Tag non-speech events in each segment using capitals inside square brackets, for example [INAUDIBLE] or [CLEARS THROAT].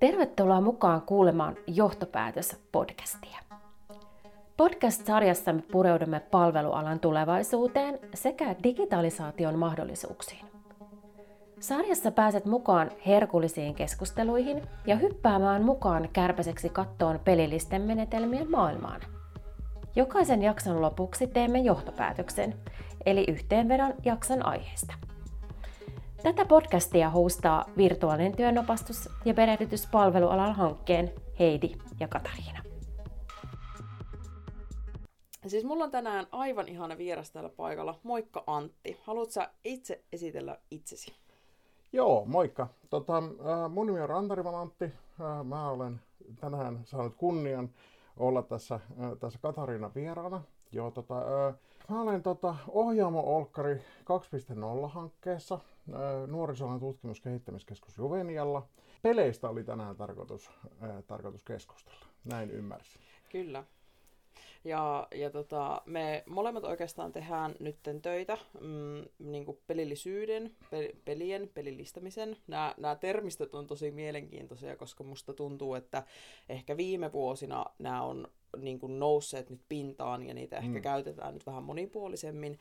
Tervetuloa mukaan kuulemaan Johtopäätös-podcastia. Podcast-sarjassa me pureudumme palvelualan tulevaisuuteen sekä digitalisaation mahdollisuuksiin. Sarjassa pääset mukaan herkullisiin keskusteluihin ja hyppäämään mukaan kärpäseksi kattoon pelillisten menetelmien maailmaan. Jokaisen jakson lopuksi teemme johtopäätöksen, eli yhteenvedon jakson aiheesta. Tätä podcastia hostaa virtuaalinen työnopastus ja perehdytyspalvelualan hankkeen Heidi ja Katariina. Siis mulla on tänään aivan ihana vieras täällä paikalla. Moikka Antti. Haluatko itse esitellä itsesi? Joo, moikka. Tota, mun nimi on Rantarivan Antti. Mä olen tänään saanut kunnian olla tässä, tässä Katariina vieraana. Joo, tota, mä olen tota, ohjaamo Olkkari 2.0-hankkeessa nuorisoalan tutkimuskehittämiskeskus Juvenialla. Peleistä oli tänään tarkoitus, tarkoitus keskustella, näin ymmärsin. Kyllä. Ja, ja tota, me molemmat oikeastaan tehdään nytten töitä mm, niin kuin pelillisyyden, pe- pelien, pelillistämisen. Nämä, nämä termistöt on tosi mielenkiintoisia, koska musta tuntuu, että ehkä viime vuosina nämä on niin kuin nousseet nyt pintaan ja niitä ehkä mm. käytetään nyt vähän monipuolisemmin.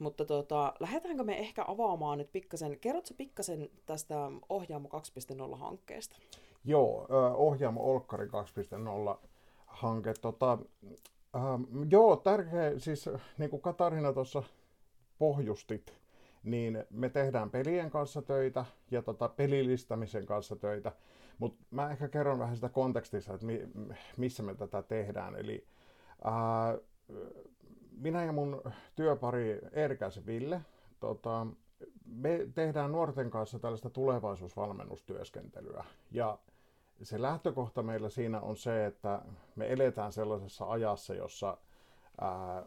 Mutta tota, lähdetäänkö me ehkä avaamaan nyt pikkasen, kerrotko pikkasen tästä Ohjaamo 2.0-hankkeesta? Joo, Ohjaamo Olkkari 2.0 hanke. Tota, Ähm, joo, tärkeä, siis niin kuin Katarina tuossa pohjustit, niin me tehdään pelien kanssa töitä ja tota, pelillistämisen kanssa töitä, mutta mä ehkä kerron vähän sitä kontekstissa, että mi, missä me tätä tehdään. Eli ää, minä ja mun työpari Erkäs Ville, tota, me tehdään nuorten kanssa tällaista tulevaisuusvalmennustyöskentelyä. Ja se lähtökohta meillä siinä on se, että me eletään sellaisessa ajassa, jossa ää,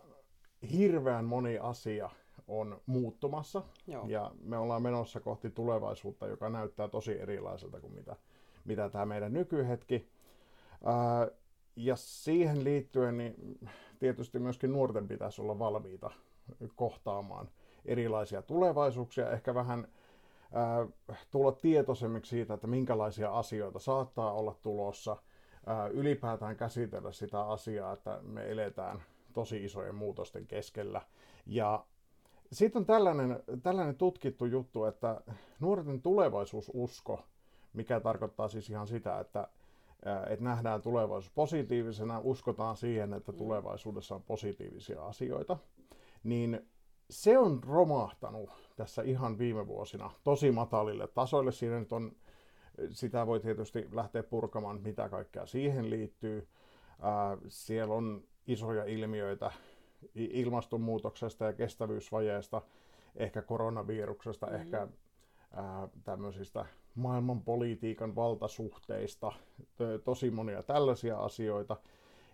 hirveän moni asia on muuttumassa Joo. ja me ollaan menossa kohti tulevaisuutta, joka näyttää tosi erilaiselta kuin mitä, mitä tämä meidän nykyhetki. Ää, ja siihen liittyen niin tietysti myöskin nuorten pitäisi olla valmiita kohtaamaan erilaisia tulevaisuuksia, ehkä vähän tulla tietoisemmiksi siitä, että minkälaisia asioita saattaa olla tulossa, ylipäätään käsitellä sitä asiaa, että me eletään tosi isojen muutosten keskellä. Ja sitten on tällainen, tällainen tutkittu juttu, että nuorten tulevaisuususko, mikä tarkoittaa siis ihan sitä, että, että nähdään tulevaisuus positiivisena, uskotaan siihen, että mm. tulevaisuudessa on positiivisia asioita, niin se on romahtanut tässä ihan viime vuosina tosi matalille tasoille. Siinä nyt on, sitä voi tietysti lähteä purkamaan, mitä kaikkea siihen liittyy. Ää, siellä on isoja ilmiöitä ilmastonmuutoksesta ja kestävyysvajeesta, ehkä koronaviruksesta, mm. ehkä ää, tämmöisistä maailmanpolitiikan valtasuhteista, tosi monia tällaisia asioita.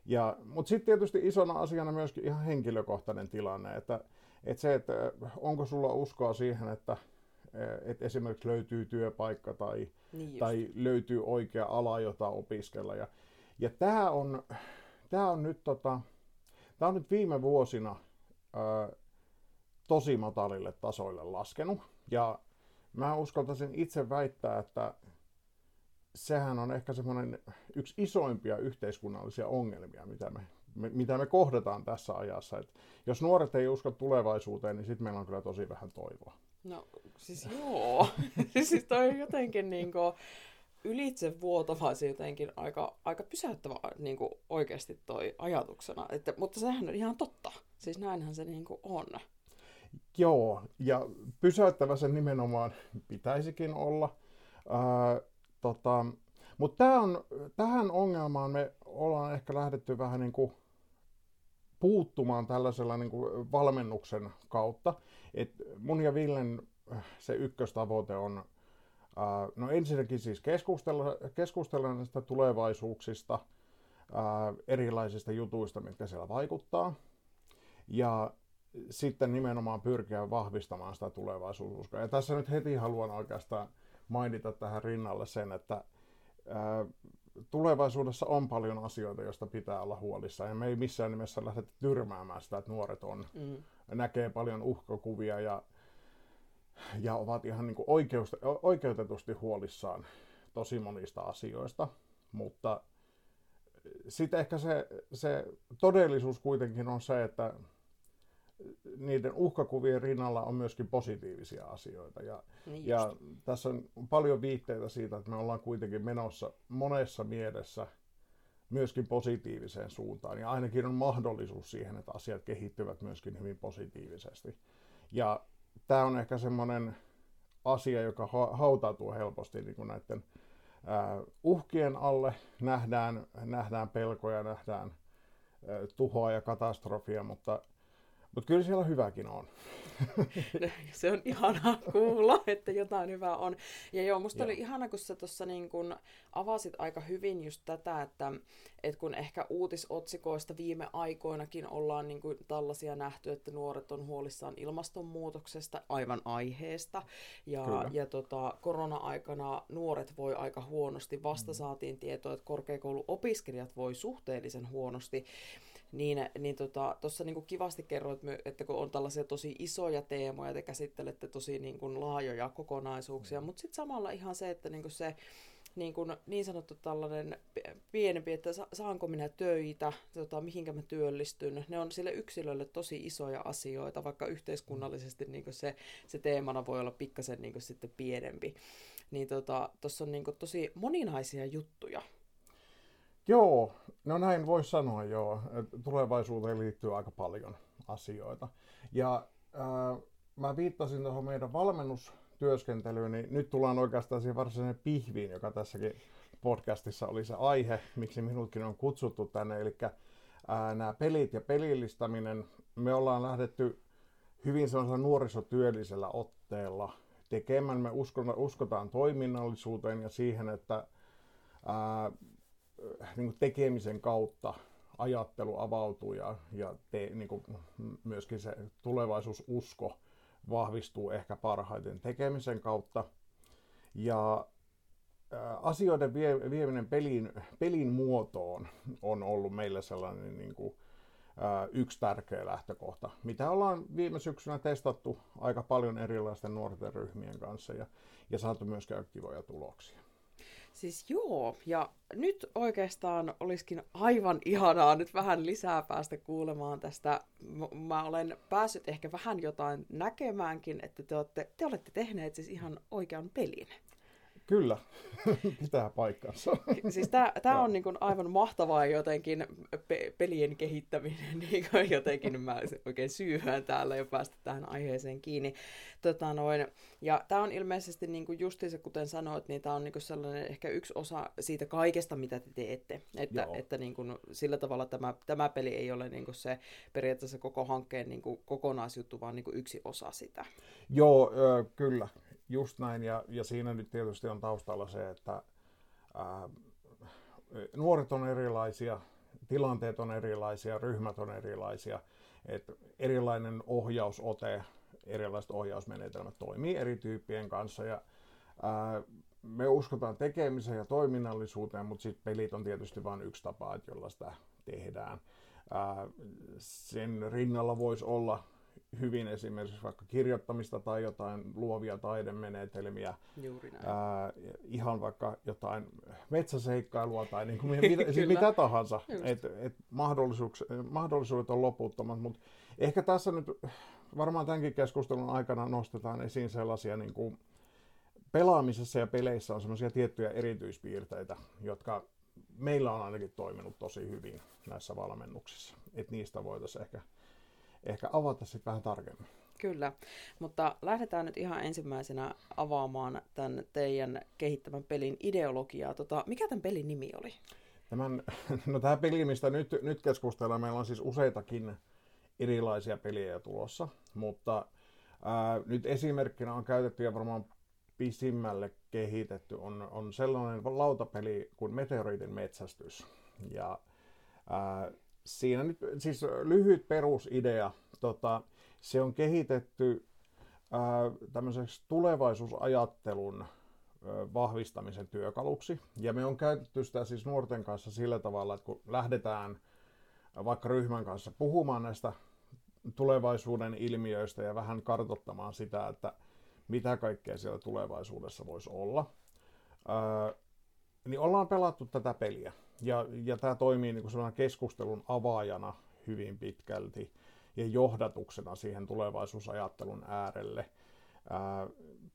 Ja, mutta sitten tietysti isona asiana myöskin ihan henkilökohtainen tilanne, että että se, että onko sulla uskoa siihen, että, että esimerkiksi löytyy työpaikka tai, niin tai löytyy oikea ala, jota opiskella. Ja, ja tämä on, tää on, nyt, tota, tää on nyt viime vuosina ää, tosi matalille tasoille laskenut. Ja mä uskaltaisin itse väittää, että sehän on ehkä semmoinen yksi isoimpia yhteiskunnallisia ongelmia, mitä me me, mitä me kohdataan tässä ajassa. Et jos nuoret ei usko tulevaisuuteen, niin sitten meillä on kyllä tosi vähän toivoa. No siis joo, [LAUGHS] siis toi on jotenkin niinku ylitse vuotava se jotenkin aika, aika pysäyttävä niinku oikeasti toi ajatuksena. Että, mutta sehän on ihan totta. Siis näinhän se niinku on. Joo, ja pysäyttävä se nimenomaan pitäisikin olla. Ää, tota, mutta on, tähän ongelmaan me ollaan ehkä lähdetty vähän niin kuin puuttumaan tällaisella niin kuin valmennuksen kautta. Et mun ja Villen äh, se ykköstavoite on äh, no ensinnäkin siis keskustella, keskustella näistä tulevaisuuksista, äh, erilaisista jutuista, mitkä siellä vaikuttaa. Ja sitten nimenomaan pyrkiä vahvistamaan sitä tulevaisuususkoa. Ja tässä nyt heti haluan oikeastaan mainita tähän rinnalle sen, että tulevaisuudessa on paljon asioita, joista pitää olla huolissa. Ja me ei missään nimessä lähdetä tyrmäämään sitä, että nuoret on, mm. näkee paljon uhkakuvia ja, ja ovat ihan niin oikeus, oikeutetusti huolissaan. tosi monista asioista, mutta sitten ehkä se, se todellisuus kuitenkin on se, että niiden uhkakuvien rinnalla on myöskin positiivisia asioita. Ja, niin ja tässä on paljon viitteitä siitä, että me ollaan kuitenkin menossa monessa mielessä myöskin positiiviseen suuntaan. Ja ainakin on mahdollisuus siihen, että asiat kehittyvät myöskin hyvin positiivisesti. Ja tämä on ehkä semmoinen asia, joka hautautuu helposti niin kuin näiden uhkien alle. Nähdään, nähdään pelkoja, nähdään tuhoa ja katastrofia, mutta mutta kyllä siellä hyväkin on. [LAUGHS] se on ihanaa kuulla, että jotain hyvää on. Ja joo, musta joo. oli ihana, kun sä tuossa niin kun avasit aika hyvin just tätä, että, että kun ehkä uutisotsikoista viime aikoinakin ollaan niin kuin tällaisia nähty, että nuoret on huolissaan ilmastonmuutoksesta aivan aiheesta. Ja, ja tota, korona-aikana nuoret voi aika huonosti. Vasta mm. saatiin tietoa, että korkeakouluopiskelijat voi suhteellisen huonosti. Niin, niin tuossa tota, niin kivasti kerroit, että kun on tällaisia tosi isoja teemoja, te käsittelette tosi niin kuin laajoja kokonaisuuksia, mm. mutta sitten samalla ihan se, että niin kuin se niin, kuin, niin sanottu tällainen pienempi, että saanko minä töitä, tota, mihinkä mä työllistyn, ne on sille yksilölle tosi isoja asioita, vaikka yhteiskunnallisesti niin kuin se, se teemana voi olla pikkasen niin kuin sitten pienempi. Niin tuossa tota, on niin kuin tosi moninaisia juttuja. Joo, no näin voisi sanoa joo. Tulevaisuuteen liittyy aika paljon asioita. Ja äh, mä viittasin tuohon meidän valmennustyöskentelyyn, niin nyt tullaan oikeastaan siihen varsinaiseen pihviin, joka tässäkin podcastissa oli se aihe, miksi minutkin on kutsuttu tänne. Eli äh, nämä pelit ja pelillistäminen, me ollaan lähdetty hyvin sellaisella nuorisotyöllisellä otteella tekemään. Me uskotaan toiminnallisuuteen ja siihen, että ää, äh, niin tekemisen kautta ajattelu avautuu ja, ja te, niin kuin myöskin se tulevaisuususko vahvistuu ehkä parhaiten tekemisen kautta. Ja asioiden vie, vieminen pelin, pelin muotoon on ollut meille sellainen niin kuin, yksi tärkeä lähtökohta, mitä ollaan viime syksynä testattu aika paljon erilaisten nuorten ryhmien kanssa ja, ja saatu myös kivoja tuloksia. Siis joo, ja nyt oikeastaan olisikin aivan ihanaa nyt vähän lisää päästä kuulemaan tästä. Mä olen päässyt ehkä vähän jotain näkemäänkin, että te olette, te olette tehneet siis ihan oikean pelin. Kyllä, [LAUGHS] pitää paikkansa. Siis tämä on niin kuin aivan mahtavaa jotenkin pe- pelien kehittäminen, [LAUGHS] niin kuin jotenkin mä oikein syyhään täällä jo päästä tähän aiheeseen kiinni. Tota noin, ja tämä on ilmeisesti niin kuin justiinsa, kuten sanoit, niin tämä on niin kuin sellainen ehkä yksi osa siitä kaikesta, mitä te teette. Että, että niin kuin sillä tavalla tämä, tämä peli ei ole niin kuin se periaatteessa koko hankkeen niin kuin kokonaisjuttu, vaan niin kuin yksi osa sitä. Joo, ö, kyllä. Just näin, ja, ja siinä nyt tietysti on taustalla se, että ää, nuoret on erilaisia, tilanteet on erilaisia, ryhmät on erilaisia, että erilainen ohjausote, erilaiset ohjausmenetelmät toimii eri tyyppien kanssa, ja ää, me uskotaan tekemiseen ja toiminnallisuuteen, mutta sitten pelit on tietysti vain yksi tapa, jolla sitä tehdään. Ää, sen rinnalla voisi olla hyvin esimerkiksi vaikka kirjoittamista tai jotain luovia taidemenetelmiä. Juuri näin. Ää, ihan vaikka jotain metsäseikkailua tai niin kuin [LAUGHS] mitä, siis mitä tahansa. Et, et mahdollisuudet on loputtomat, mutta ehkä tässä nyt varmaan tämänkin keskustelun aikana nostetaan esiin sellaisia niin kuin pelaamisessa ja peleissä on sellaisia tiettyjä erityispiirteitä, jotka meillä on ainakin toiminut tosi hyvin näissä valmennuksissa. Et niistä voitaisiin ehkä ehkä avata sitten vähän tarkemmin. Kyllä, mutta lähdetään nyt ihan ensimmäisenä avaamaan tämän teidän kehittämän pelin ideologiaa. Tota, mikä tämän pelin nimi oli? Tämän, [LAUGHS] no tämä peli, mistä nyt, nyt keskustellaan, meillä on siis useitakin erilaisia pelejä tulossa, mutta ää, nyt esimerkkinä on käytetty ja varmaan pisimmälle kehitetty on, on sellainen lautapeli kuin Meteoriitin metsästys. Ja ää, siinä nyt siis lyhyt perusidea. Tota, se on kehitetty tämmöiseksi tulevaisuusajattelun vahvistamisen työkaluksi. Ja me on käytetty sitä siis nuorten kanssa sillä tavalla, että kun lähdetään vaikka ryhmän kanssa puhumaan näistä tulevaisuuden ilmiöistä ja vähän kartottamaan sitä, että mitä kaikkea siellä tulevaisuudessa voisi olla, niin ollaan pelattu tätä peliä. Ja, ja tämä toimii niin kuin keskustelun avaajana hyvin pitkälti ja johdatuksena siihen tulevaisuusajattelun äärelle. Ää,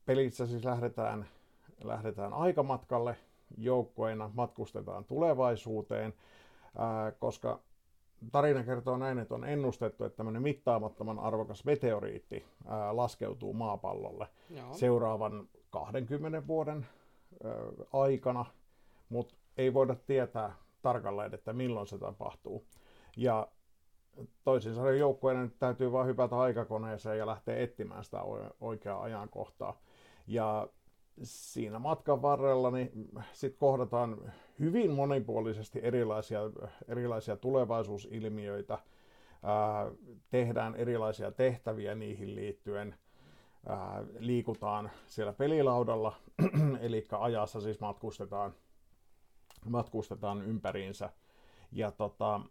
pelissä siis lähdetään, lähdetään aikamatkalle joukkoina, matkustetaan tulevaisuuteen, ää, koska tarina kertoo näin, että on ennustettu, että tämmöinen mittaamattoman arvokas meteoriitti ää, laskeutuu maapallolle Joo. seuraavan 20 vuoden ää, aikana, mutta ei voida tietää tarkalleen, että milloin se tapahtuu. Ja toisin sanoen joukkueiden täytyy vain hypätä aikakoneeseen ja lähteä etsimään sitä oikeaa ajankohtaa. Ja siinä matkan varrella niin sit kohdataan hyvin monipuolisesti erilaisia, erilaisia tulevaisuusilmiöitä, ää, tehdään erilaisia tehtäviä niihin liittyen, ää, liikutaan siellä pelilaudalla, [CLEARS THROAT] eli ajassa siis matkustetaan, matkustetaan ympäriinsä. Ja tota,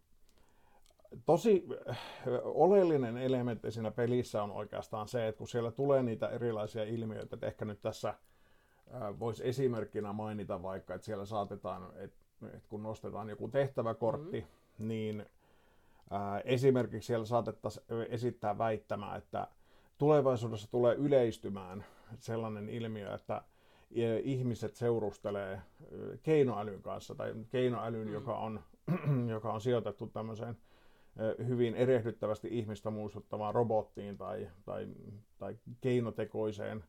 tosi oleellinen elementti siinä pelissä on oikeastaan se, että kun siellä tulee niitä erilaisia ilmiöitä, että ehkä nyt tässä voisi esimerkkinä mainita vaikka, että siellä saatetaan, että, että kun nostetaan joku tehtäväkortti, mm-hmm. niin ää, esimerkiksi siellä saatettaisiin esittää väittämää, että tulevaisuudessa tulee yleistymään sellainen ilmiö, että ihmiset seurustelee keinoälyn kanssa, tai keinoälyn, mm. joka, on, [CLEARS THROAT] joka on sijoitettu tämmöiseen hyvin erehdyttävästi ihmistä muistuttavaan robottiin tai, tai, tai keinotekoiseen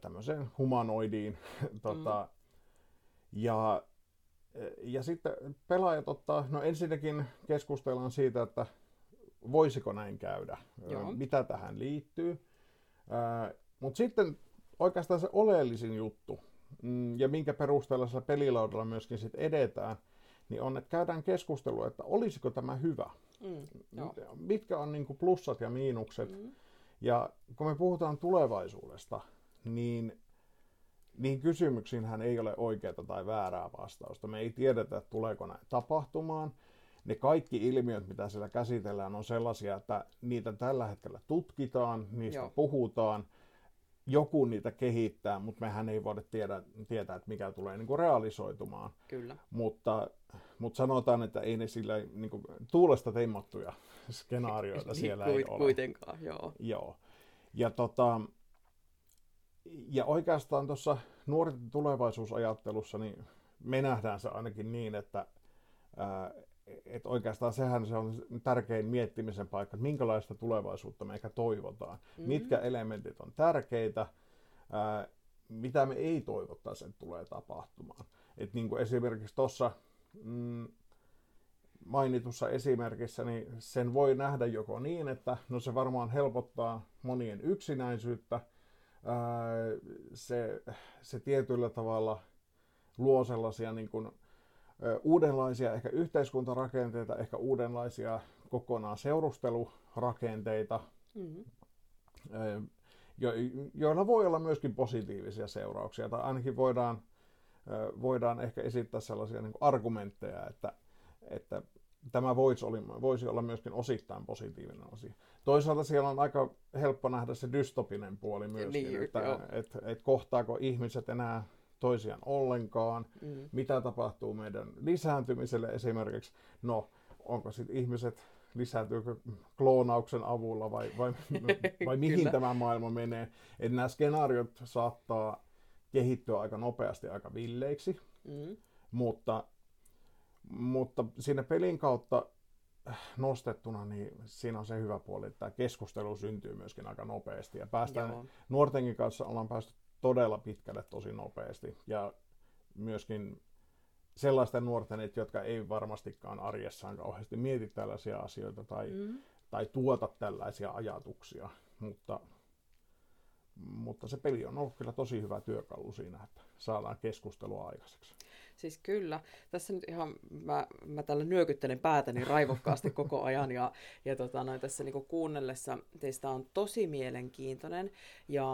tämmöiseen humanoidiin. [LAUGHS] tota, mm. ja, ja sitten pelaajat ottaa, no ensinnäkin keskustellaan siitä, että voisiko näin käydä, Joo. mitä tähän liittyy. Mutta sitten oikeastaan se oleellisin juttu, mm, ja minkä perusteella sillä pelilaudalla myöskin sit edetään, niin on, että käydään keskustelua, että olisiko tämä hyvä. Mm, Mitkä on niin plussat ja miinukset. Mm. Ja kun me puhutaan tulevaisuudesta, niin niihin kysymyksiinhän ei ole oikeaa tai väärää vastausta. Me ei tiedetä, että tuleeko näin tapahtumaan. Ne kaikki ilmiöt, mitä siellä käsitellään, on sellaisia, että niitä tällä hetkellä tutkitaan, niistä Joo. puhutaan, joku niitä kehittää, mutta mehän ei voida tiedä, tietää, että mikä tulee niin kuin realisoitumaan. Kyllä. Mutta, mutta sanotaan, että ei ne sillä niin kuin, tuulesta teimmattuja skenaarioita [LAUGHS] siellä ei ole. Kuitenkaan, joo. joo. Ja tota, ja oikeastaan tuossa nuorten tulevaisuusajattelussa, niin me nähdään se ainakin niin, että ää, et oikeastaan sehän se on tärkein miettimisen paikka, että minkälaista tulevaisuutta me ehkä toivotaan. Mm-hmm. Mitkä elementit on tärkeitä, ää, mitä me ei toivottaisi, että tulee tapahtumaan. Et niin kuin esimerkiksi tuossa mm, mainitussa esimerkissä, niin sen voi nähdä joko niin, että no se varmaan helpottaa monien yksinäisyyttä, se, se tietyllä tavalla luo sellaisia niin kuin, uudenlaisia ehkä yhteiskuntarakenteita, ehkä uudenlaisia kokonaan seurustelurakenteita, mm-hmm. jo, joilla voi olla myöskin positiivisia seurauksia, tai ainakin voidaan, voidaan ehkä esittää sellaisia niin argumentteja, että, että tämä voisi, olla, voisi olla myöskin osittain positiivinen asia. Toisaalta siellä on aika helppo nähdä se dystopinen puoli myöskin, niin, että et, et kohtaako ihmiset enää toisiaan ollenkaan, mm. mitä tapahtuu meidän lisääntymiselle esimerkiksi. No, onko sitten ihmiset, lisääntyykö kloonauksen avulla vai, vai, [LAUGHS] vai mihin tämä maailma menee. Että nämä skenaariot saattaa kehittyä aika nopeasti aika villeiksi, mm. mutta mutta siinä pelin kautta nostettuna, niin siinä on se hyvä puoli, että tämä keskustelu syntyy myöskin aika nopeasti. Ja päästään, Joo. nuortenkin kanssa ollaan päästy todella pitkälle tosi nopeasti. Ja myöskin sellaisten nuorten, jotka ei varmastikaan arjessaan kauheasti mieti tällaisia asioita tai, mm. tai tuota tällaisia ajatuksia. Mutta, mutta se peli on ollut kyllä tosi hyvä työkalu siinä, että saadaan keskustelua aikaiseksi. Siis kyllä. Tässä nyt ihan, mä, mä tällä nyökyttelen päätäni raivokkaasti [LAUGHS] koko ajan ja, ja tota, noin tässä niinku kuunnellessa teistä on tosi mielenkiintoinen ja,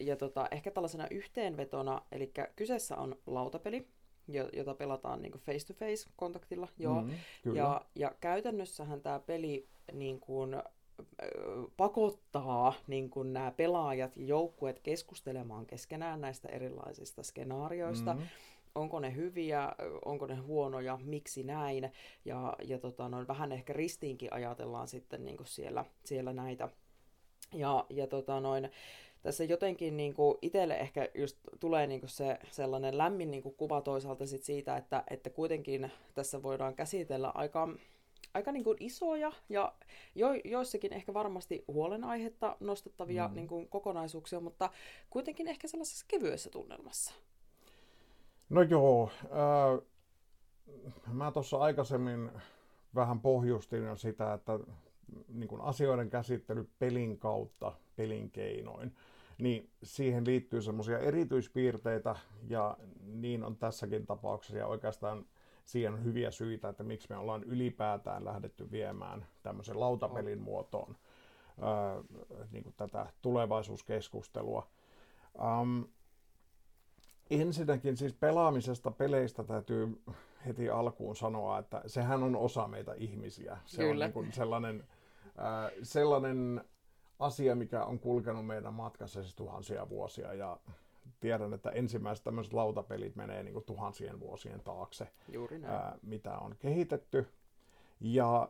ja tota, ehkä tällaisena yhteenvetona, eli kyseessä on lautapeli, jota pelataan niin face-to-face kontaktilla. Joo. Mm, ja, ja käytännössähän tämä peli niin kuin, pakottaa niin kuin nämä pelaajat ja joukkueet keskustelemaan keskenään näistä erilaisista skenaarioista. Mm-hmm onko ne hyviä, onko ne huonoja, miksi näin. Ja, ja tota, noin, vähän ehkä ristiinkin ajatellaan sitten niin kuin siellä, siellä näitä. Ja, ja tota, noin, tässä jotenkin niin kuin itselle ehkä just tulee niin kuin se sellainen lämmin niin kuin kuva toisaalta sit siitä, että, että kuitenkin tässä voidaan käsitellä aika, aika niin kuin isoja ja jo, joissakin ehkä varmasti huolenaihetta nostettavia mm. niin kuin kokonaisuuksia, mutta kuitenkin ehkä sellaisessa kevyessä tunnelmassa. No joo, äh, mä tuossa aikaisemmin vähän pohjustin jo sitä, että niin kuin asioiden käsittely pelin kautta, pelin keinoin, niin siihen liittyy semmoisia erityispiirteitä, ja niin on tässäkin tapauksessa, ja oikeastaan siihen on hyviä syitä, että miksi me ollaan ylipäätään lähdetty viemään tämmöisen lautapelin muotoon ää, niin kuin tätä tulevaisuuskeskustelua. Um, ensinnäkin siis pelaamisesta peleistä täytyy heti alkuun sanoa, että sehän on osa meitä ihmisiä. Se Kyllä. on niin kuin sellainen, äh, sellainen asia, mikä on kulkenut meidän matkassa siis tuhansia vuosia ja tiedän, että ensimmäiset tämmöiset lautapelit menee niin tuhansien vuosien taakse, Juuri näin. Ää, mitä on kehitetty. Ja,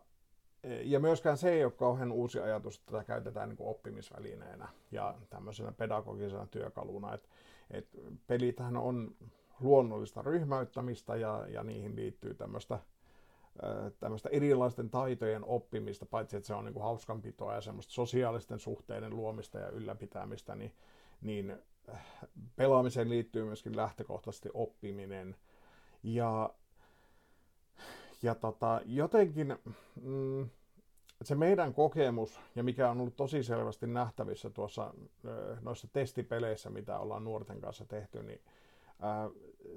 ja myöskään se ei ole kauhean uusi ajatus, että tätä käytetään niin kuin oppimisvälineenä ja tämmöisenä pedagogisena työkaluna. Et, et pelithän on luonnollista ryhmäyttämistä ja, ja niihin liittyy tämmöistä tämmöistä erilaisten taitojen oppimista, paitsi että se on niin kuin hauskanpitoa ja semmoista sosiaalisten suhteiden luomista ja ylläpitämistä, niin, niin äh, pelaamiseen liittyy myöskin lähtökohtaisesti oppiminen. Ja, ja tota, jotenkin mm, se meidän kokemus, ja mikä on ollut tosi selvästi nähtävissä tuossa noissa testipeleissä, mitä ollaan nuorten kanssa tehty, niin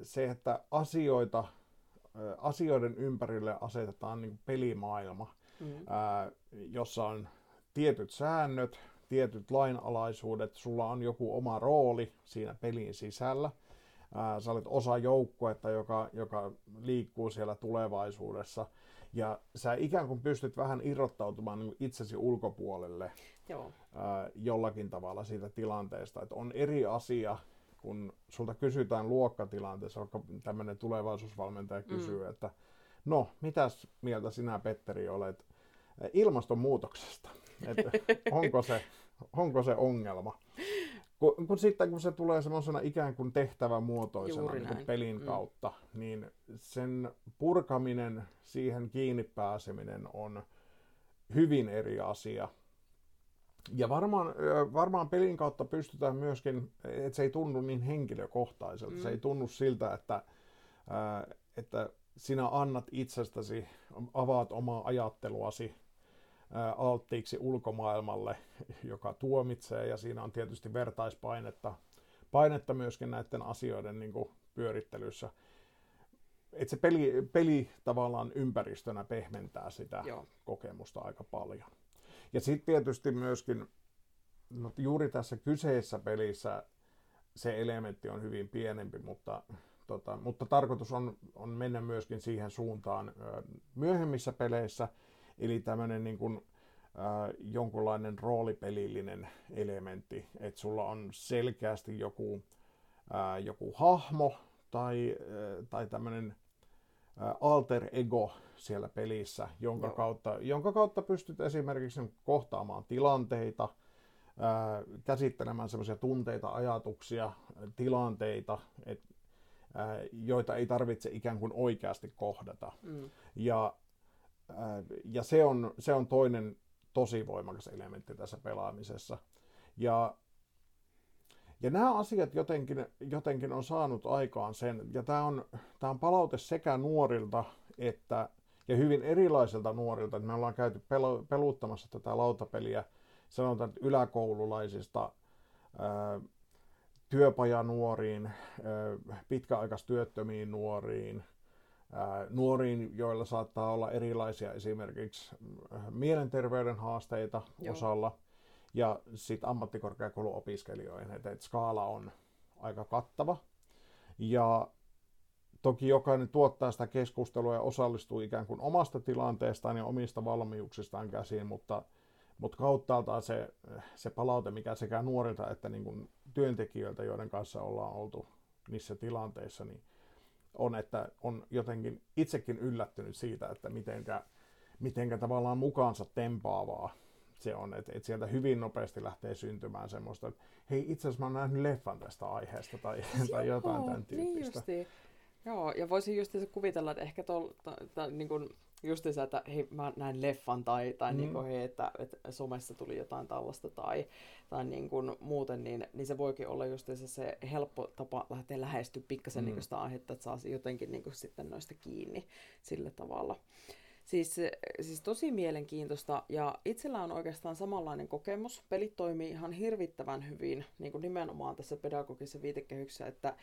se, että asioita asioiden ympärille asetetaan niin pelimaailma, mm. ää, jossa on tietyt säännöt, tietyt lainalaisuudet, sulla on joku oma rooli siinä pelin sisällä. Ää, sä olet osa joukkuetta, joka, joka liikkuu siellä tulevaisuudessa. Ja sä ikään kuin pystyt vähän irrottautumaan niin itsesi ulkopuolelle Joo. Ää, jollakin tavalla siitä tilanteesta. Että on eri asia kun sulta kysytään luokkatilanteessa, vaikka tämmöinen tulevaisuusvalmentaja kysyy, mm. että no, mitäs mieltä sinä Petteri olet ilmastonmuutoksesta? Että [LAUGHS] onko, se, onko se ongelma? Kun, kun sitten kun se tulee semmoisena ikään kuin tehtävämuotoisena niin kuin pelin mm. kautta, niin sen purkaminen, siihen kiinni pääseminen on hyvin eri asia ja varmaan, varmaan pelin kautta pystytään myöskin, että se ei tunnu niin henkilökohtaiselta. Mm. Se ei mm. tunnu siltä, että, että sinä annat itsestäsi, avaat omaa ajatteluasi alttiiksi ulkomaailmalle, joka tuomitsee, ja siinä on tietysti vertaispainetta painetta myöskin näiden asioiden niin kuin, pyörittelyssä. Että se peli, peli tavallaan ympäristönä pehmentää sitä Joo. kokemusta aika paljon. Ja sitten tietysti myöskin no, juuri tässä kyseessä pelissä se elementti on hyvin pienempi, mutta, tota, mutta tarkoitus on, on mennä myöskin siihen suuntaan myöhemmissä peleissä, eli tämmöinen niin kuin, ö, jonkunlainen roolipelillinen elementti, että sulla on selkeästi joku, ö, joku hahmo tai, ö, tai tämmöinen alter ego siellä pelissä, jonka, kautta, jonka kautta pystyt esimerkiksi kohtaamaan tilanteita, ää, käsittelemään semmoisia tunteita, ajatuksia, tilanteita, et, ää, joita ei tarvitse ikään kuin oikeasti kohdata. Mm. Ja, ää, ja se, on, se on toinen tosi voimakas elementti tässä pelaamisessa. Ja ja nämä asiat jotenkin, jotenkin on saanut aikaan sen, ja tämä on, tämä on palaute sekä nuorilta että, ja hyvin erilaisilta nuorilta, me ollaan käyty pelu, peluttamassa tätä lautapeliä, sanotaan, että yläkoululaisista ää, työpajanuoriin, ää, pitkäaikaistyöttömiin nuoriin, ää, nuoriin, joilla saattaa olla erilaisia esimerkiksi mielenterveyden haasteita Joo. osalla, ja sitten ammattikorkeakouluopiskelijoihin, että, että skaala on aika kattava. Ja toki jokainen tuottaa sitä keskustelua ja osallistuu ikään kuin omasta tilanteestaan ja omista valmiuksistaan käsiin, mutta, mutta kauttaaltaan se, se palaute, mikä sekä nuorilta että niin kuin työntekijöiltä, joiden kanssa ollaan oltu niissä tilanteissa, niin on, että on jotenkin itsekin yllättynyt siitä, että mitenkä, mitenkä tavallaan mukaansa tempaavaa se on, että, että sieltä hyvin nopeasti lähtee syntymään semmoista, että hei itse asiassa mä oon nähnyt leffan tästä aiheesta tai, tai jotain tämän niin tyyppistä. Niin Joo, ja voisin just kuvitella, että ehkä tol, ta, ta, niin kuin se, että hei, mä näin leffan tai, tai mm. niin kuin, hei, että, että somessa tuli jotain tällaista tai, tai niin kuin muuten, niin, niin se voikin olla just se helppo tapa lähteä lähestyä pikkasen mm. niin sitä aihetta, että saa jotenkin niin kuin sitten noista kiinni sillä tavalla. Siis, siis tosi mielenkiintoista ja itsellä on oikeastaan samanlainen kokemus. Pelit toimii ihan hirvittävän hyvin niin kuin nimenomaan tässä pedagogisessa viitekehyksessä, että,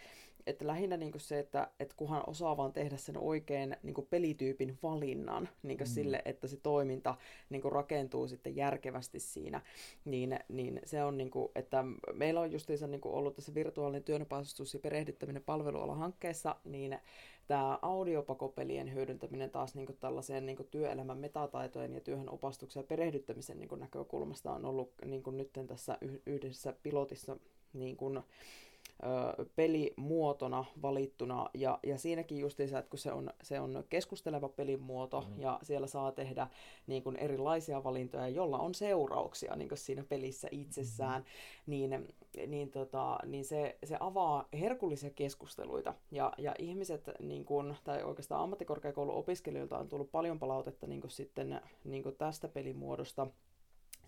että lähinnä niin kuin se, että, että kunhan osaa vaan tehdä sen oikein niin kuin pelityypin valinnan niin kuin mm. sille, että se toiminta niin kuin rakentuu sitten järkevästi siinä, niin, niin se on, niin kuin, että meillä on justiinsa niin kuin ollut tässä virtuaalinen työnopastus ja perehdyttäminen palveluala-hankkeessa, niin tämä audiopakopelien hyödyntäminen taas niin kuin tällaiseen niin kuin työelämän metataitojen ja työhön opastuksen ja perehdyttämisen niin kuin näkökulmasta on ollut niin kuin nyt tässä yhdessä pilotissa niin kuin, pelimuotona valittuna, ja, ja siinäkin justiinsa, että kun se on, se on keskusteleva pelimuoto, mm. ja siellä saa tehdä niin kuin erilaisia valintoja, jolla on seurauksia niin kuin siinä pelissä itsessään, mm. niin, niin, tota, niin se, se avaa herkullisia keskusteluita, ja, ja ihmiset, niin kuin, tai oikeastaan ammattikorkeakouluopiskelijoilta on tullut paljon palautetta niin kuin sitten niin kuin tästä pelimuodosta,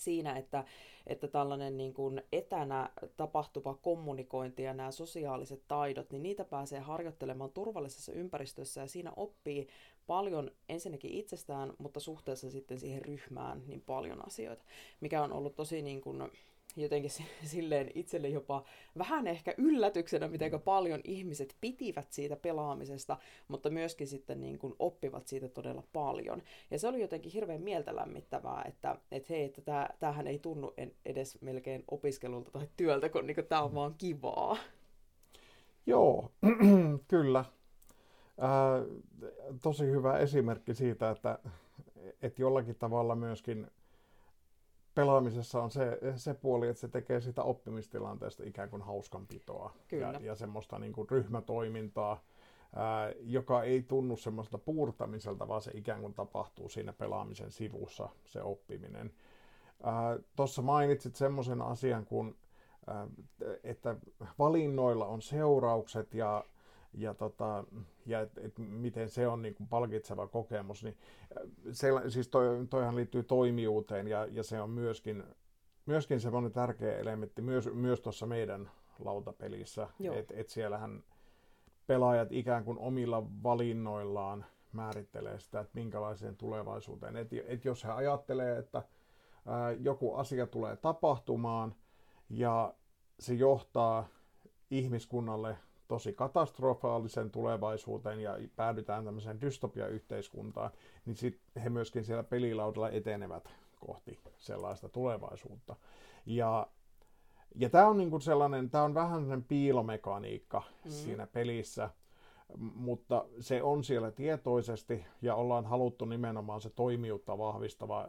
siinä, että, että tällainen niin kuin etänä tapahtuva kommunikointi ja nämä sosiaaliset taidot, niin niitä pääsee harjoittelemaan turvallisessa ympäristössä ja siinä oppii paljon ensinnäkin itsestään, mutta suhteessa sitten siihen ryhmään niin paljon asioita, mikä on ollut tosi niin kuin, jotenkin [LAUGHS] silleen itselle jopa vähän ehkä yllätyksenä, miten paljon ihmiset pitivät siitä pelaamisesta, mutta myöskin sitten niin kuin oppivat siitä todella paljon. Ja se oli jotenkin hirveän mieltä lämmittävää, että, että hei, että tämä, tämähän ei tunnu edes melkein opiskelulta tai työltä, kun niin tämä on vaan kivaa. Joo, [CLEARS THROAT] kyllä. Ää, tosi hyvä esimerkki siitä, että, että jollakin tavalla myöskin pelaamisessa on se, se puoli, että se tekee sitä oppimistilanteesta ikään kuin hauskanpitoa Kyllä. Ja, ja semmoista niin kuin ryhmätoimintaa, ää, joka ei tunnu semmoista puurtamiselta, vaan se ikään kuin tapahtuu siinä pelaamisen sivussa, se oppiminen. Tuossa mainitsit semmoisen asian, kun, ää, että valinnoilla on seuraukset ja ja, tota, ja et, et miten se on niin kuin palkitseva kokemus, niin se, siis toi, toihan liittyy toimijuuteen ja, ja se on myöskin, myöskin semmoinen tärkeä elementti myös, myös tuossa meidän lautapelissä, että et siellähän pelaajat ikään kuin omilla valinnoillaan määrittelee sitä, että minkälaiseen tulevaisuuteen. Et, et jos he ajattelee, että ää, joku asia tulee tapahtumaan ja se johtaa ihmiskunnalle tosi katastrofaalisen tulevaisuuteen ja päädytään tämmöiseen dystopia-yhteiskuntaan, niin sitten he myöskin siellä pelilaudalla etenevät kohti sellaista tulevaisuutta. Ja, ja tämä on niinku sellainen, tämä on vähän sellainen piilomekaniikka mm. siinä pelissä, mutta se on siellä tietoisesti ja ollaan haluttu nimenomaan se toimijuutta vahvistava,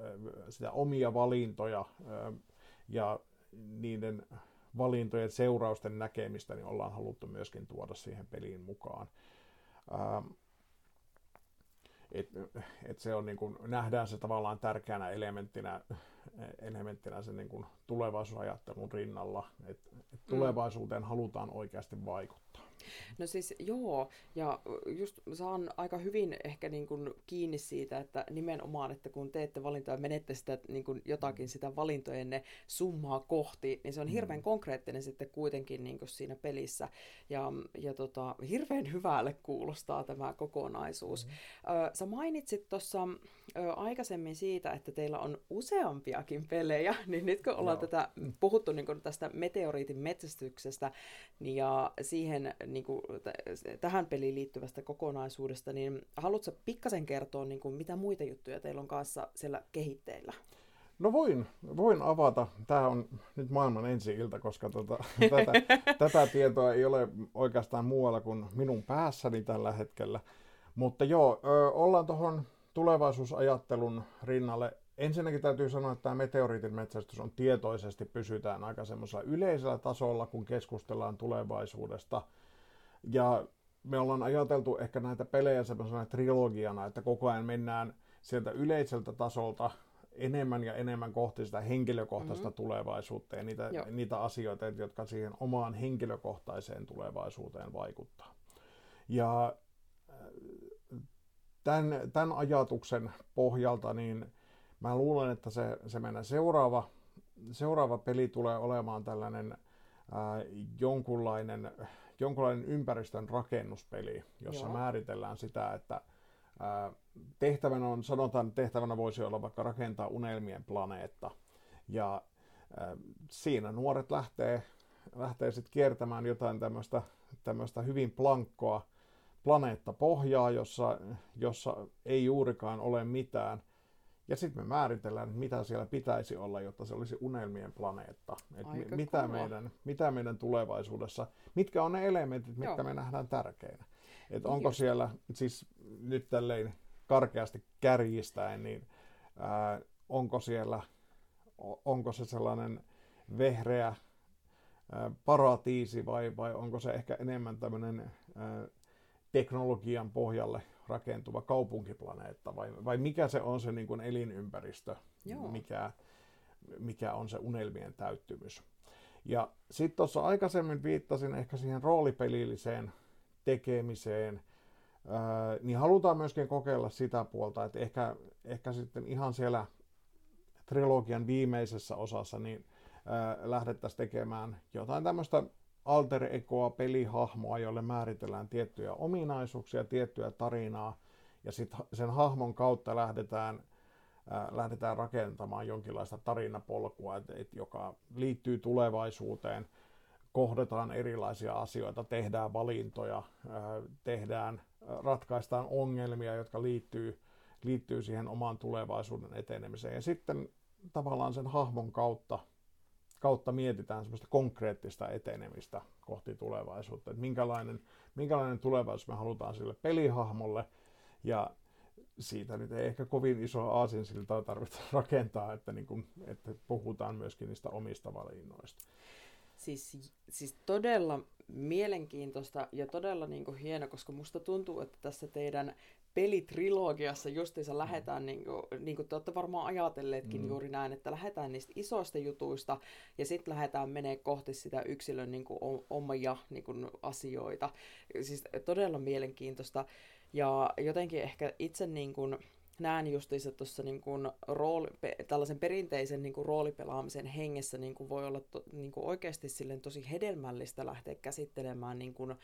sitä omia valintoja ja niiden valintojen seurausten näkemistä niin ollaan haluttu myöskin tuoda siihen peliin mukaan. Ähm, et, et se on niin kuin, nähdään se tavallaan tärkeänä elementtinä, elementtinä sen niin kuin tulevaisuusajattelun rinnalla, että et tulevaisuuteen mm. halutaan oikeasti vaikuttaa. No siis joo, ja just saan aika hyvin ehkä niin kuin kiinni siitä, että nimenomaan, että kun teette valintoja, menette sitä niin kuin jotakin sitä valintojenne summaa kohti, niin se on hirveän mm. konkreettinen sitten kuitenkin niin kuin siinä pelissä. Ja, ja tota, hirveän [LAUGHS] hyvälle kuulostaa tämä kokonaisuus. Mm. Ö, sä mainitsit tuossa aikaisemmin siitä, että teillä on useampiakin pelejä, [LAUGHS] niin nyt kun ollaan tätä puhuttu niin kuin tästä meteoriitin metsästyksestä niin ja siihen niin kuin, t- tähän peliin liittyvästä kokonaisuudesta, niin haluatko pikkasen kertoa, niin kuin, mitä muita juttuja teillä on kanssa siellä kehitteillä? No voin, voin avata. Tämä on nyt maailman ensi ilta, koska tota, [LAUGHS] tätä, tätä tietoa ei ole oikeastaan muualla kuin minun päässäni tällä hetkellä. Mutta joo, ö, ollaan tuohon tulevaisuusajattelun rinnalle. Ensinnäkin täytyy sanoa, että tämä meteoriitin metsästys on tietoisesti pysytään aika semmoisella yleisellä tasolla, kun keskustellaan tulevaisuudesta. Ja me ollaan ajateltu ehkä näitä pelejä semmoisena trilogiana, että koko ajan mennään sieltä yleiseltä tasolta enemmän ja enemmän kohti sitä henkilökohtaista mm-hmm. tulevaisuutta ja niitä, niitä asioita, jotka siihen omaan henkilökohtaiseen tulevaisuuteen vaikuttaa. Ja tämän, tämän ajatuksen pohjalta niin mä luulen, että se, se meidän seuraava, seuraava peli tulee olemaan tällainen ää, jonkunlainen, jonkunlainen ympäristön rakennuspeli, jossa Joo. määritellään sitä, että tehtävänä on, sanotaan, tehtävänä voisi olla vaikka rakentaa unelmien planeetta. Ja siinä nuoret lähtee, lähtee sitten kiertämään jotain tämmöistä hyvin plankkoa planeettapohjaa, jossa, jossa ei juurikaan ole mitään. Ja sitten me määritellään, mitä siellä pitäisi olla, jotta se olisi unelmien planeetta. Et mitä, meidän, mitä meidän tulevaisuudessa, mitkä on ne elementit, mitkä Joo. me nähdään tärkeinä. Et onko Just. siellä, siis nyt tälleen karkeasti kärjistäen, niin ää, onko siellä, onko se sellainen vehreä ää, paratiisi vai, vai onko se ehkä enemmän tämmöinen teknologian pohjalle rakentuva kaupunkiplaneetta? Vai, vai mikä se on se niin kuin elinympäristö, mikä, mikä on se unelmien täyttymys. Ja sitten tuossa aikaisemmin viittasin ehkä siihen roolipelilliseen tekemiseen, niin halutaan myöskin kokeilla sitä puolta, että ehkä, ehkä sitten ihan siellä trilogian viimeisessä osassa niin lähdettäisiin tekemään jotain tämmöistä alter egoa pelihahmoa, jolle määritellään tiettyjä ominaisuuksia, tiettyä tarinaa, ja sitten sen hahmon kautta lähdetään, lähdetään rakentamaan jonkinlaista tarinapolkua, et, et, joka liittyy tulevaisuuteen – kohdataan erilaisia asioita, tehdään valintoja, tehdään, ratkaistaan ongelmia, jotka liittyy, liittyy siihen omaan tulevaisuuden etenemiseen. Ja sitten tavallaan sen hahmon kautta, kautta mietitään semmoista konkreettista etenemistä kohti tulevaisuutta, että minkälainen, minkälainen tulevaisuus me halutaan sille pelihahmolle, ja siitä nyt ei ehkä kovin iso aasinsiltaa tarvitse [LAUGHS] rakentaa, että, niin kun, että puhutaan myöskin niistä omista valinnoista. Siis, siis todella mielenkiintoista ja todella niin kuin hieno, koska musta tuntuu, että tässä teidän pelitrilogiassa justiinsa lähdetään, niin kuin, niin kuin te olette varmaan ajatelleetkin mm. juuri näin, että lähdetään niistä isoista jutuista ja sitten lähdetään menee kohti sitä yksilön niin kuin, omia niin kuin, asioita. Siis todella mielenkiintoista ja jotenkin ehkä itse niin kuin, näen justiinsa tuossa niin kuin rooli, tällaisen perinteisen niin kuin roolipelaamisen hengessä niin kuin voi olla to, niin kuin oikeasti silleen tosi hedelmällistä lähteä käsittelemään niin kuin,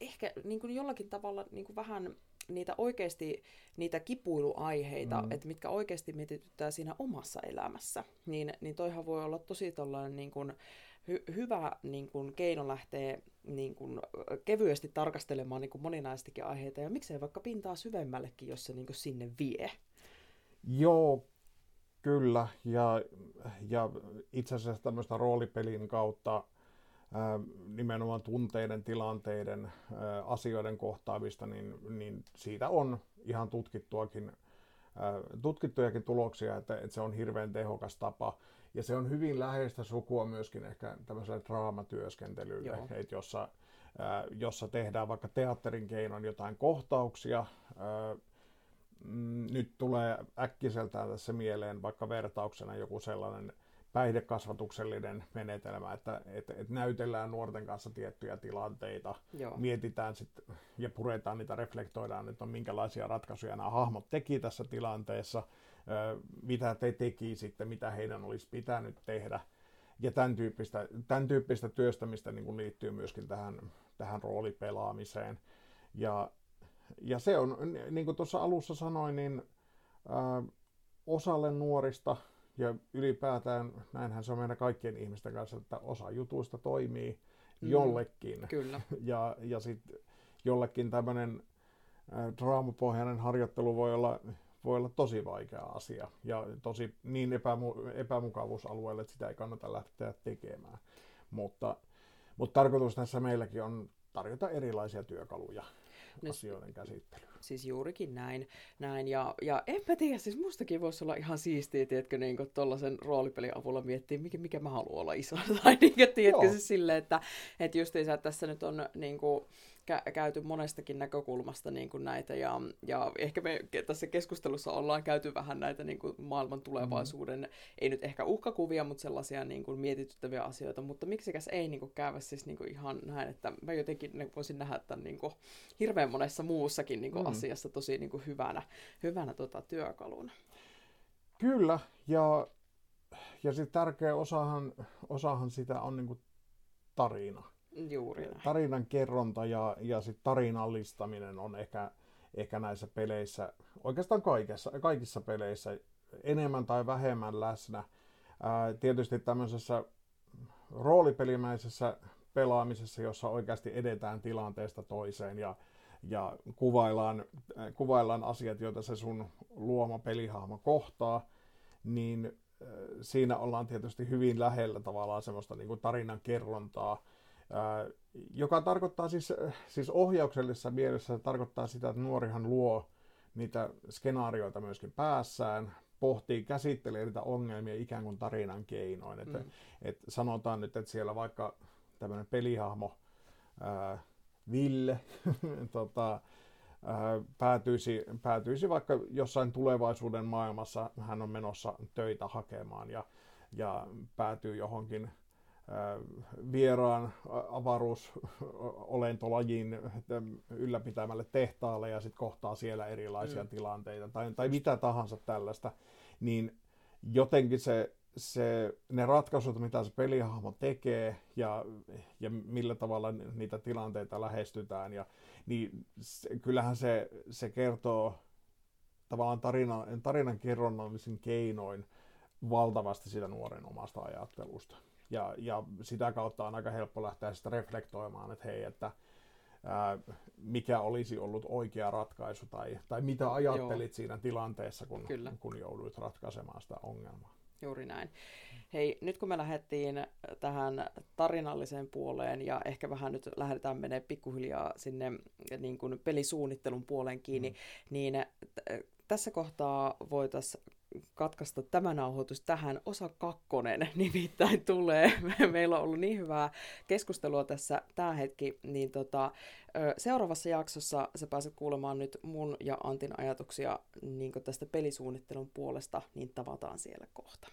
ehkä niin kuin jollakin tavalla niin kuin vähän niitä oikeasti niitä kipuiluaiheita, mm. että mitkä oikeasti mietityttää siinä omassa elämässä, niin, niin toihan voi olla tosi tollainen niin kuin, hy- hyvä niin kuin, keino lähteä niin kuin, kevyesti tarkastelemaan niin kuin, moninaistakin aiheita, ja miksei vaikka pintaa syvemmällekin, jos se niin kuin, sinne vie. Joo, kyllä, ja, ja itse asiassa tämmöistä roolipelin kautta nimenomaan tunteiden, tilanteiden, asioiden kohtaavista, niin, niin siitä on ihan tutkittuakin, tutkittujakin tuloksia, että, että se on hirveän tehokas tapa ja se on hyvin läheistä sukua myöskin ehkä tämmöiselle draamatyöskentelylle, että jossa, jossa tehdään vaikka teatterin keinon jotain kohtauksia. Mm, nyt tulee äkkiseltään tässä mieleen vaikka vertauksena joku sellainen päihdekasvatuksellinen menetelmä, että, että, että näytellään nuorten kanssa tiettyjä tilanteita, Joo. mietitään sit, ja puretaan niitä, reflektoidaan, että on minkälaisia ratkaisuja nämä hahmot teki tässä tilanteessa, mitä te teki sitten, mitä heidän olisi pitänyt tehdä. Ja tämän tyyppistä, tämän tyyppistä työstämistä niin kuin liittyy myöskin tähän, tähän roolipelaamiseen. Ja, ja se on, niin kuin tuossa alussa sanoin, niin ää, osalle nuorista ja ylipäätään, näinhän se on meidän kaikkien ihmisten kanssa, että osa jutuista toimii mm, jollekin. Kyllä. [LAUGHS] Ja, ja sitten jollekin tämmöinen draamapohjainen harjoittelu voi olla voi olla tosi vaikea asia ja tosi niin epämu- epämukavuusalueelle, että sitä ei kannata lähteä tekemään. Mutta, mutta tarkoitus tässä meilläkin on tarjota erilaisia työkaluja no, asioiden käsittelyyn. Siis juurikin näin. näin. Ja, ja en mä tiedä, siis mustakin voisi olla ihan siistiä, tiedätkö, niin tuollaisen roolipelin avulla miettiä, mikä, mikä mä haluan olla iso. [LAUGHS] tai niin kuin, tiedätkö, se silleen, että, että justiinsa, tässä nyt on niin kuin, kä- käyty monestakin näkökulmasta niin kuin näitä, ja, ja ehkä me tässä keskustelussa ollaan käyty vähän näitä niin kuin maailman tulevaisuuden, mm. ei nyt ehkä uhkakuvia, mutta sellaisia niin kuin mietityttäviä asioita, mutta miksikäs ei niin kuin käydä siis niin kuin ihan näin, että mä jotenkin voisin nähdä tämän niin kuin hirveän monessa muussakin niin kuin mm. asiassa tosi niin kuin hyvänä, hyvänä tota, työkaluna. Kyllä, ja, ja sitten tärkeä osahan, osahan sitä on niin kuin tarina. Juuri näin. Tarinan kerronta ja, ja sit tarinallistaminen on ehkä, ehkä näissä peleissä, oikeastaan kaikissa, kaikissa peleissä enemmän tai vähemmän läsnä. Ää, tietysti tämmöisessä roolipelimäisessä pelaamisessa, jossa oikeasti edetään tilanteesta toiseen ja, ja kuvaillaan, kuvaillaan asiat, joita se sun luoma pelihahmo kohtaa, niin siinä ollaan tietysti hyvin lähellä tavallaan semmoista niin kuin tarinan kerrontaa, joka tarkoittaa siis, siis ohjauksellisessa mielessä tarkoittaa sitä, että nuorihan luo niitä skenaarioita myöskin päässään, pohtii, käsittelee niitä ongelmia ikään kuin tarinan keinoin. Että, mm. et sanotaan nyt, että siellä vaikka tämmöinen pelihahmo ää, Ville [LAUGHS] tota, ää, päätyisi, päätyisi vaikka jossain tulevaisuuden maailmassa, hän on menossa töitä hakemaan ja, ja päätyy johonkin vieraan avaruusolentolajin ylläpitämälle tehtaalle ja sitten kohtaa siellä erilaisia mm. tilanteita tai, tai mitä tahansa tällaista, niin jotenkin se, se, ne ratkaisut, mitä se pelihahmo tekee ja, ja millä tavalla niitä tilanteita lähestytään, ja, niin se, kyllähän se, se kertoo tavallaan tarinan, tarinan kerronnallisin keinoin valtavasti sitä nuoren omasta ajattelusta. Ja, ja sitä kautta on aika helppo lähteä sitä reflektoimaan, että hei, että ää, mikä olisi ollut oikea ratkaisu tai, tai mitä ajattelit Joo. siinä tilanteessa, kun, Kyllä. kun jouduit ratkaisemaan sitä ongelmaa. Juuri näin. Hei, nyt kun me lähdettiin tähän tarinalliseen puoleen ja ehkä vähän nyt lähdetään menee pikkuhiljaa sinne niin kuin pelisuunnittelun puoleen kiinni, mm. niin t- tässä kohtaa voitaisiin katkaista tämä nauhoitus tähän. Osa kakkonen [LAUGHS] nimittäin tulee. Meillä on ollut niin hyvää keskustelua tässä tämä hetki, niin tota, seuraavassa jaksossa sä pääset kuulemaan nyt mun ja Antin ajatuksia niin tästä pelisuunnittelun puolesta, niin tavataan siellä kohta.